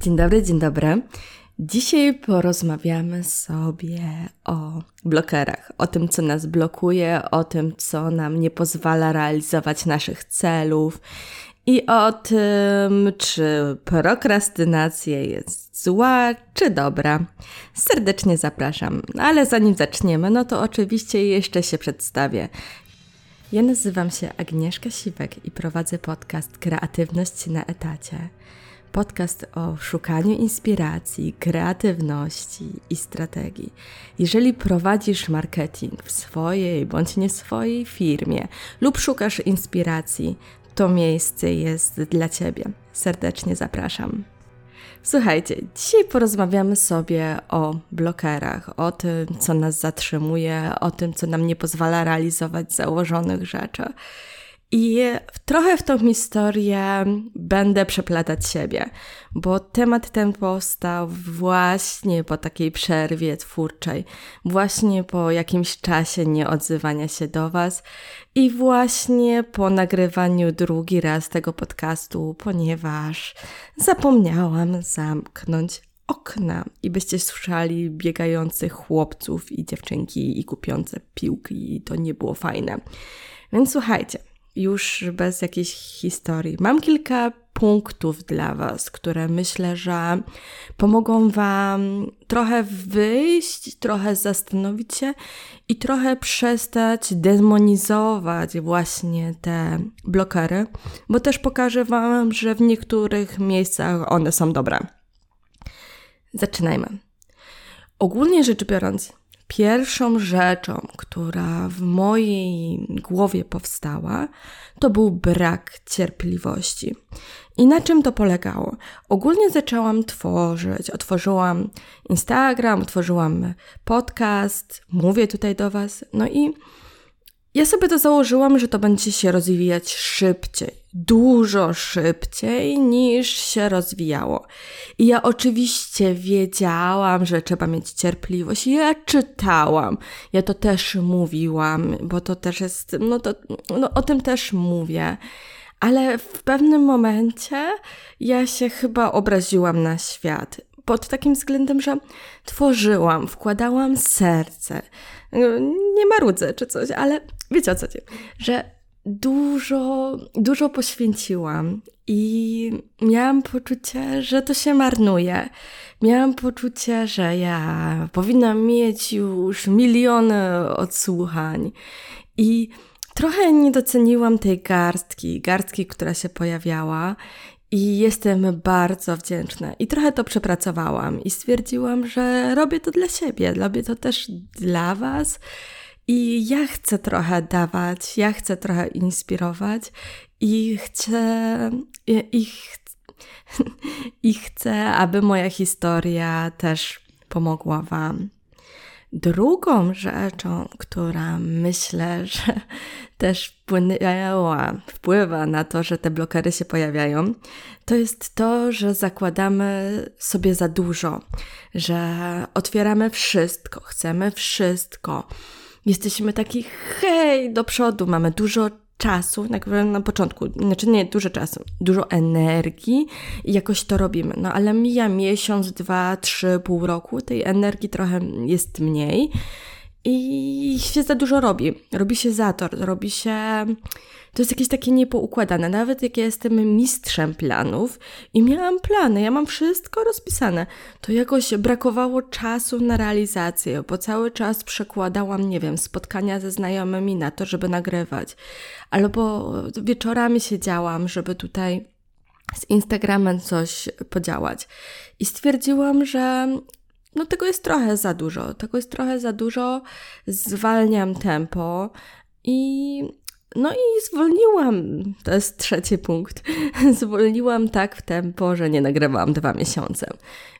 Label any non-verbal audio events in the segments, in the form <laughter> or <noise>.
Dzień dobry, dzień dobry. Dzisiaj porozmawiamy sobie o blokerach, o tym, co nas blokuje, o tym, co nam nie pozwala realizować naszych celów i o tym, czy prokrastynacja jest zła czy dobra. Serdecznie zapraszam. Ale zanim zaczniemy, no to oczywiście jeszcze się przedstawię. Ja nazywam się Agnieszka Siwek i prowadzę podcast Kreatywność na etacie. Podcast o szukaniu inspiracji, kreatywności i strategii. Jeżeli prowadzisz marketing w swojej bądź nie swojej firmie lub szukasz inspiracji, to miejsce jest dla Ciebie. Serdecznie zapraszam. Słuchajcie, dzisiaj porozmawiamy sobie o blokerach, o tym, co nas zatrzymuje, o tym, co nam nie pozwala realizować założonych rzeczy. I trochę w tą historię będę przeplatać siebie, bo temat ten powstał właśnie po takiej przerwie twórczej, właśnie po jakimś czasie nieodzywania się do Was i właśnie po nagrywaniu drugi raz tego podcastu, ponieważ zapomniałam zamknąć okna i byście słyszeli biegających chłopców i dziewczynki i kupiące piłki i to nie było fajne. Więc słuchajcie, już bez jakiejś historii. Mam kilka punktów dla Was, które myślę, że pomogą Wam trochę wyjść, trochę zastanowić się i trochę przestać demonizować właśnie te blokery, bo też pokażę Wam, że w niektórych miejscach one są dobre. Zaczynajmy. Ogólnie rzecz biorąc, Pierwszą rzeczą, która w mojej głowie powstała, to był brak cierpliwości. I na czym to polegało? Ogólnie zaczęłam tworzyć. Otworzyłam Instagram, otworzyłam podcast, mówię tutaj do Was. No i ja sobie to założyłam, że to będzie się rozwijać szybciej, dużo szybciej niż się rozwijało. I ja oczywiście wiedziałam, że trzeba mieć cierpliwość. Ja czytałam, ja to też mówiłam, bo to też jest, no to no, o tym też mówię. Ale w pewnym momencie ja się chyba obraziłam na świat. Pod takim względem, że tworzyłam, wkładałam serce. Nie marudzę czy coś, ale wiecie o co ci, że dużo, dużo poświęciłam i miałam poczucie, że to się marnuje. Miałam poczucie, że ja powinnam mieć już miliony odsłuchań i trochę nie doceniłam tej garstki, garstki, która się pojawiała. I jestem bardzo wdzięczna. I trochę to przepracowałam i stwierdziłam, że robię to dla siebie, robię to też dla Was i ja chcę trochę dawać, ja chcę trochę inspirować i chcę, i, i <laughs> chcę, aby moja historia też pomogła Wam. Drugą rzeczą, która myślę, <laughs> że też wpłynęła, wpływa na to, że te blokery się pojawiają, to jest to, że zakładamy sobie za dużo, że otwieramy wszystko, chcemy wszystko jesteśmy taki hej do przodu, mamy dużo czasu, tak na początku, znaczy nie dużo czasu, dużo energii i jakoś to robimy. No ale mija miesiąc, dwa, trzy, pół roku, tej energii trochę jest mniej i się za dużo robi. Robi się zator, robi się. To jest jakieś takie niepoukładane. Nawet jak ja jestem mistrzem planów i miałam plany, ja mam wszystko rozpisane, to jakoś brakowało czasu na realizację, bo cały czas przekładałam, nie wiem, spotkania ze znajomymi na to, żeby nagrywać. Albo wieczorami siedziałam, żeby tutaj z Instagramem coś podziałać. I stwierdziłam, że no tego jest trochę za dużo. Tego jest trochę za dużo. Zwalniam tempo i no i zwolniłam, to jest trzeci punkt, <laughs> zwolniłam tak w tempo, że nie nagrywałam dwa miesiące.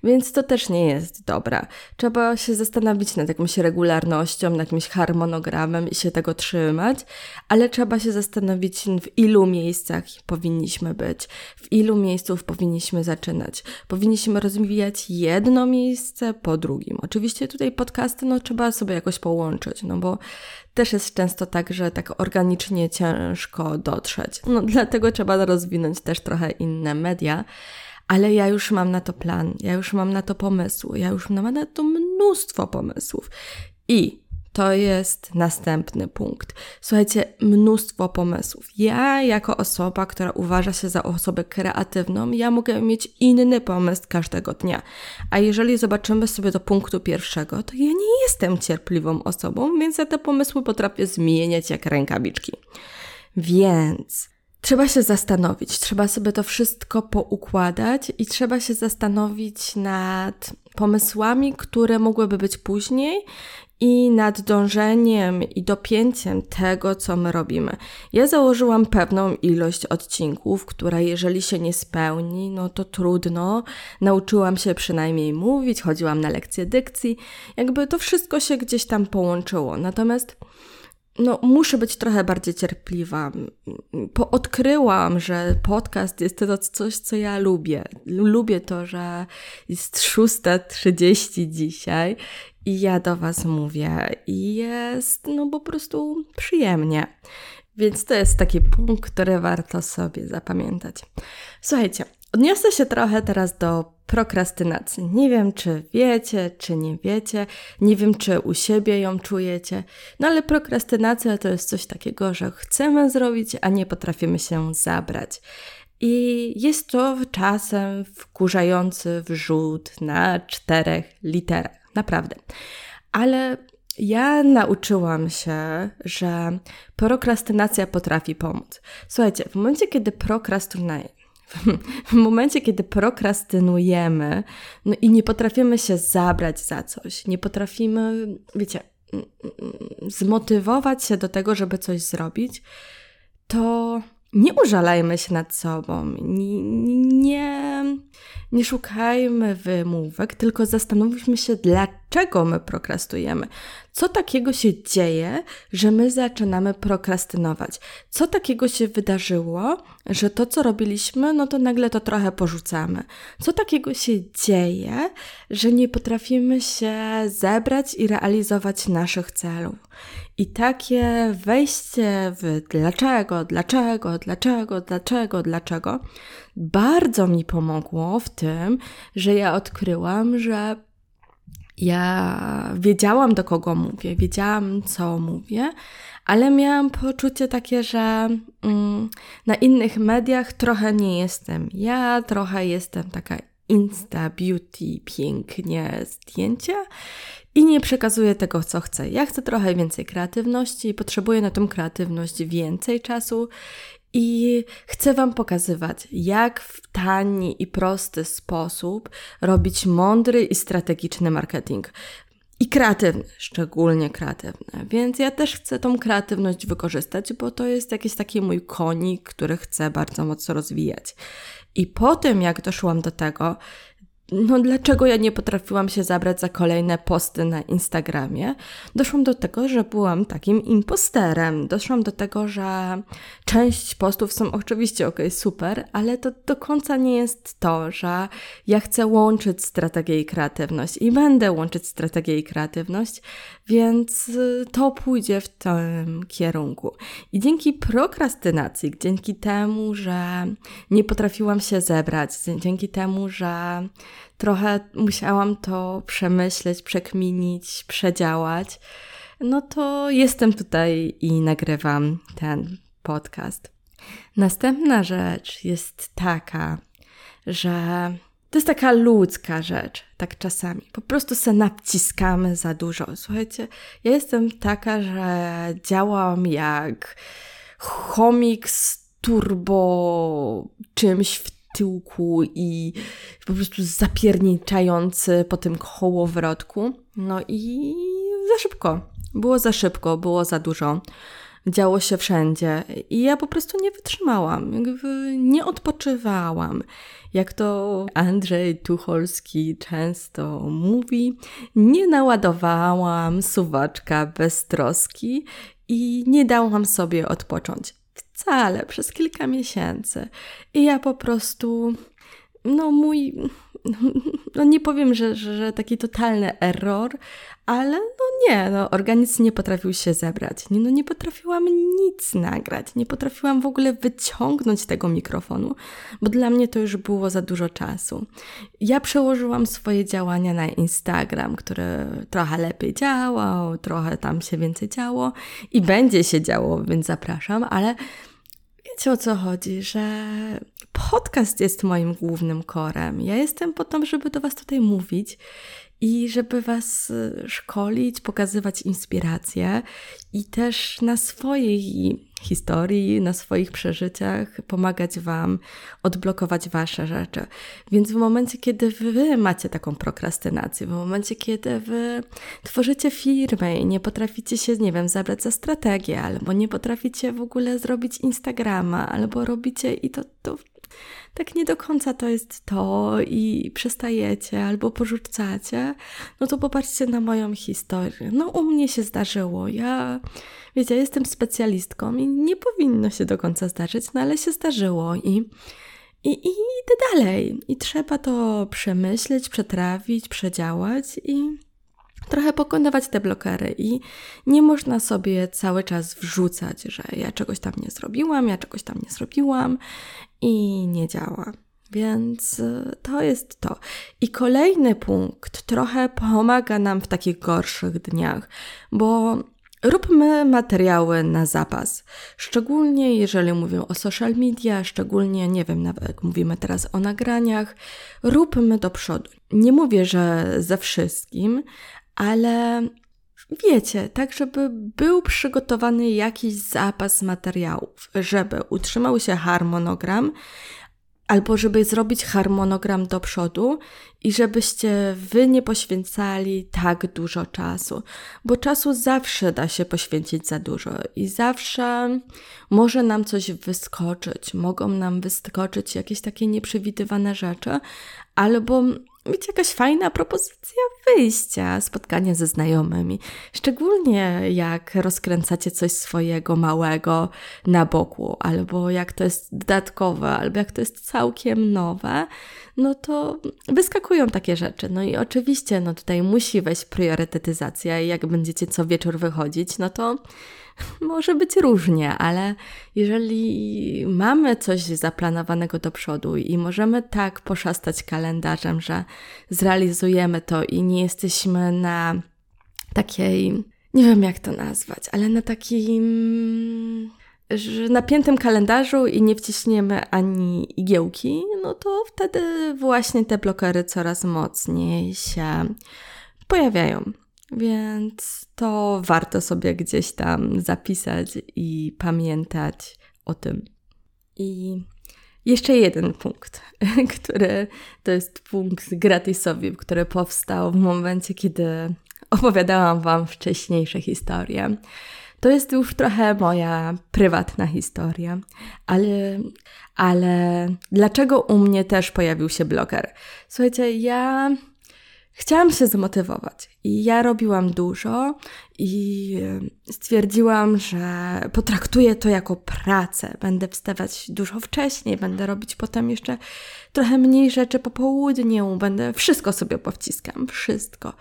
Więc to też nie jest dobra. Trzeba się zastanowić nad jakąś regularnością, nad jakimś harmonogramem i się tego trzymać, ale trzeba się zastanowić, w ilu miejscach powinniśmy być, w ilu miejsców powinniśmy zaczynać. Powinniśmy rozwijać jedno miejsce po drugim. Oczywiście tutaj podcasty no, trzeba sobie jakoś połączyć, no bo też jest często tak, że tak organicznie ciężko dotrzeć. No, dlatego trzeba rozwinąć też trochę inne media. ale ja już mam na to plan, ja już mam na to pomysł, ja już mam na to mnóstwo pomysłów. I to jest następny punkt. Słuchajcie, mnóstwo pomysłów. Ja, jako osoba, która uważa się za osobę kreatywną, ja mogę mieć inny pomysł każdego dnia. A jeżeli zobaczymy sobie do punktu pierwszego, to ja nie jestem cierpliwą osobą, więc ja te pomysły potrafię zmieniać jak rękawiczki. Więc trzeba się zastanowić, trzeba sobie to wszystko poukładać i trzeba się zastanowić nad pomysłami, które mogłyby być później i nad dążeniem i dopięciem tego, co my robimy. Ja założyłam pewną ilość odcinków, która jeżeli się nie spełni, no to trudno. Nauczyłam się przynajmniej mówić, chodziłam na lekcje dykcji, jakby to wszystko się gdzieś tam połączyło. Natomiast no, muszę być trochę bardziej cierpliwa. Odkryłam, że podcast jest to coś, co ja lubię. Lubię to, że jest 6.30 dzisiaj i ja do Was mówię i jest no po prostu przyjemnie. Więc to jest taki punkt, który warto sobie zapamiętać. Słuchajcie, odniosę się trochę teraz do prokrastynacji. Nie wiem, czy wiecie, czy nie wiecie, nie wiem, czy u siebie ją czujecie, no ale prokrastynacja to jest coś takiego, że chcemy zrobić, a nie potrafimy się zabrać. I jest to czasem wkurzający wrzut na czterech literach. Naprawdę. Ale ja nauczyłam się, że prokrastynacja potrafi pomóc. Słuchajcie, w momencie, kiedy prokrastynujemy, <laughs> w momencie, kiedy prokrastynujemy no i nie potrafimy się zabrać za coś, nie potrafimy, wiecie, zmotywować się do tego, żeby coś zrobić, to nie użalajmy się nad sobą, nie, nie, szukajmy wymówek, tylko zastanówmy się, dlaczego my prokrastujemy. Co takiego się dzieje, że my zaczynamy prokrastynować? Co takiego się wydarzyło, że to, co robiliśmy, no to nagle to trochę porzucamy? Co takiego się dzieje, że nie potrafimy się zebrać i realizować naszych celów? I takie wejście w dlaczego, dlaczego, dlaczego, dlaczego, dlaczego bardzo mi pomogło w tym, że ja odkryłam, że ja wiedziałam do kogo mówię, wiedziałam co mówię, ale miałam poczucie takie, że mm, na innych mediach trochę nie jestem ja, trochę jestem taka Insta Beauty, pięknie zdjęcia i nie przekazuję tego, co chcę. Ja chcę trochę więcej kreatywności, potrzebuję na tą kreatywność więcej czasu i chcę Wam pokazywać, jak w tani i prosty sposób robić mądry i strategiczny marketing. I kreatywny, szczególnie kreatywny. Więc ja też chcę tą kreatywność wykorzystać, bo to jest jakiś taki mój konik, który chcę bardzo mocno rozwijać. I po tym, jak doszłam do tego, no dlaczego ja nie potrafiłam się zabrać za kolejne posty na Instagramie, doszłam do tego, że byłam takim imposterem. Doszłam do tego, że część postów są oczywiście ok, super, ale to do końca nie jest to, że ja chcę łączyć strategię i kreatywność i będę łączyć strategię i kreatywność, więc y, to pójdzie w tym kierunku. I dzięki prokrastynacji, dzięki temu, że nie potrafiłam się zebrać, dzięki temu, że trochę musiałam to przemyśleć, przekminić, przedziałać, no to jestem tutaj i nagrywam ten podcast. Następna rzecz jest taka, że to jest taka ludzka rzecz, tak czasami. Po prostu se naciskamy za dużo. Słuchajcie, ja jestem taka, że działam jak chomik z turbo czymś w tyłku i po prostu zapierniczający po tym kołowrotku. No i za szybko. Było za szybko, było za dużo. Działo się wszędzie i ja po prostu nie wytrzymałam, nie odpoczywałam. Jak to Andrzej Tucholski często mówi, nie naładowałam suwaczka bez troski i nie dałam sobie odpocząć. Wcale, przez kilka miesięcy. I ja po prostu no mój, <laughs> no nie powiem, że, że, że taki totalny error, ale no nie, no organizm nie potrafił się zebrać. Nie, no nie potrafiłam nic nagrać, nie potrafiłam w ogóle wyciągnąć tego mikrofonu, bo dla mnie to już było za dużo czasu. Ja przełożyłam swoje działania na Instagram, który trochę lepiej działał, trochę tam się więcej działo i będzie się działo, więc zapraszam, ale wiecie o co chodzi, że podcast jest moim głównym korem. Ja jestem po to, żeby do Was tutaj mówić i żeby Was y, szkolić, pokazywać inspiracje i też na swojej historii, na swoich przeżyciach pomagać Wam odblokować Wasze rzeczy. Więc w momencie, kiedy Wy macie taką prokrastynację, w momencie, kiedy Wy tworzycie firmę i nie potraficie się, nie wiem, zabrać za strategię, albo nie potraficie w ogóle zrobić Instagrama, albo robicie i to, to tak nie do końca to jest to i przestajecie albo porzucacie, no to popatrzcie na moją historię. No u mnie się zdarzyło. Ja, wiecie, jestem specjalistką i nie powinno się do końca zdarzyć, no ale się zdarzyło i i, i idę dalej. I trzeba to przemyśleć, przetrawić, przedziałać i trochę pokonywać te blokery i nie można sobie cały czas wrzucać, że ja czegoś tam nie zrobiłam, ja czegoś tam nie zrobiłam i nie działa. Więc y, to jest to. I kolejny punkt trochę pomaga nam w takich gorszych dniach, bo Róbmy materiały na zapas, szczególnie jeżeli mówię o social media, szczególnie, nie wiem, nawet mówimy teraz o nagraniach, róbmy do przodu. Nie mówię, że ze wszystkim, ale wiecie, tak żeby był przygotowany jakiś zapas materiałów, żeby utrzymał się harmonogram, albo żeby zrobić harmonogram do przodu i żebyście wy nie poświęcali tak dużo czasu, bo czasu zawsze da się poświęcić za dużo i zawsze może nam coś wyskoczyć, mogą nam wyskoczyć jakieś takie nieprzewidywane rzeczy, albo mieć jakaś fajna propozycja wyjścia, spotkania ze znajomymi. Szczególnie jak rozkręcacie coś swojego małego na boku, albo jak to jest dodatkowe, albo jak to jest całkiem nowe, no to wyskakują takie rzeczy. No i oczywiście, no tutaj musi wejść priorytetyzacja i jak będziecie co wieczór wychodzić, no to może być różnie, ale jeżeli mamy coś zaplanowanego do przodu i możemy tak poszastać kalendarzem, że zrealizujemy to i nie jesteśmy na takiej, nie wiem jak to nazwać, ale na takim napiętym kalendarzu i nie wciśniemy ani igiełki, no to wtedy właśnie te blokery coraz mocniej się pojawiają. Więc to warto sobie gdzieś tam zapisać i pamiętać o tym. I jeszcze jeden punkt, <laughs> który to jest punkt gratisowy, który powstał w momencie, kiedy opowiadałam Wam wcześniejsze historie. To jest już trochę moja prywatna historia, ale, ale dlaczego u mnie też pojawił się bloger? Słuchajcie, ja Chciałam się zmotywować i ja robiłam dużo i stwierdziłam, że potraktuję to jako pracę. Będę wstawać dużo wcześniej, będę robić potem jeszcze trochę mniej rzeczy po południu, będę wszystko sobie powciskam, wszystko.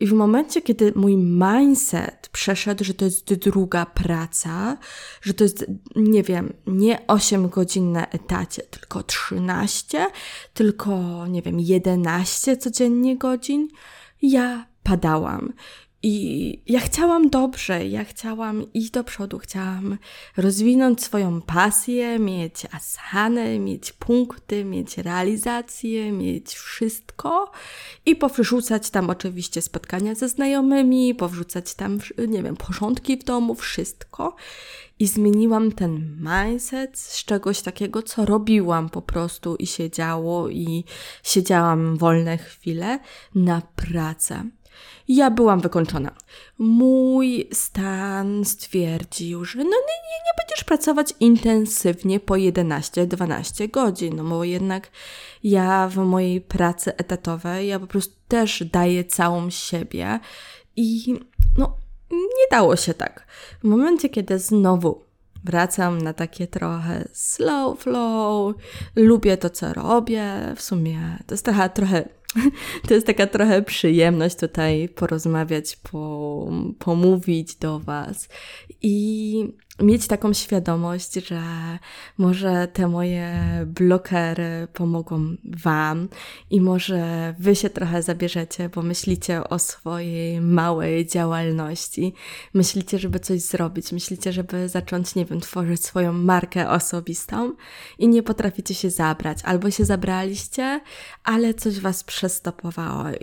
I w momencie, kiedy mój mindset przeszedł, że to jest druga praca, że to jest, nie wiem, nie 8 godzin na etacie, tylko 13, tylko, nie wiem, 11 codziennie godzin, ja padałam. I ja chciałam dobrze, ja chciałam iść do przodu, chciałam rozwinąć swoją pasję, mieć asany, mieć punkty, mieć realizację, mieć wszystko i powrzucać tam oczywiście spotkania ze znajomymi, powrzucać tam, nie wiem, porządki w domu, wszystko. I zmieniłam ten mindset z czegoś takiego, co robiłam po prostu i się działo, i siedziałam wolne chwile na pracę. Ja byłam wykończona. Mój stan stwierdził, że no nie, nie, będziesz pracować intensywnie po 11-12 godzin, no bo jednak ja w mojej pracy etatowej, ja po prostu też daję całą siebie i no nie dało się tak. W momencie, kiedy znowu wracam na takie trochę slow flow, lubię to, co robię. W sumie to jest taka trochę <laughs> to jest taka trochę przyjemność tutaj porozmawiać, po, pomówić do Was i mieć taką świadomość, że może te moje blokery pomogą Wam i może Wy się trochę zabierzecie, bo myślicie o swojej małej działalności, myślicie, żeby coś zrobić, myślicie, żeby zacząć, nie wiem, tworzyć swoją markę osobistą i nie potraficie się zabrać, albo się zabraliście, ale coś Was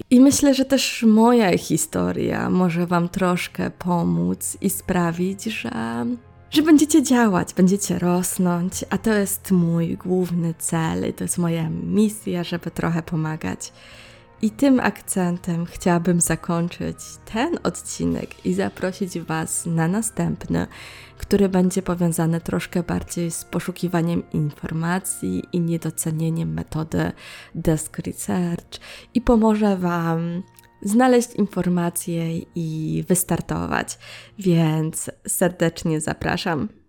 I myślę, że też moja historia może Wam troszkę pomóc i sprawić, że że będziecie działać, będziecie rosnąć, a to jest mój główny cel i to jest moja misja, żeby trochę pomagać. I tym akcentem chciałabym zakończyć ten odcinek i zaprosić Was na następny, który będzie powiązany troszkę bardziej z poszukiwaniem informacji i niedocenieniem metody Desk Research i pomoże Wam znaleźć informacje i wystartować. Więc serdecznie zapraszam.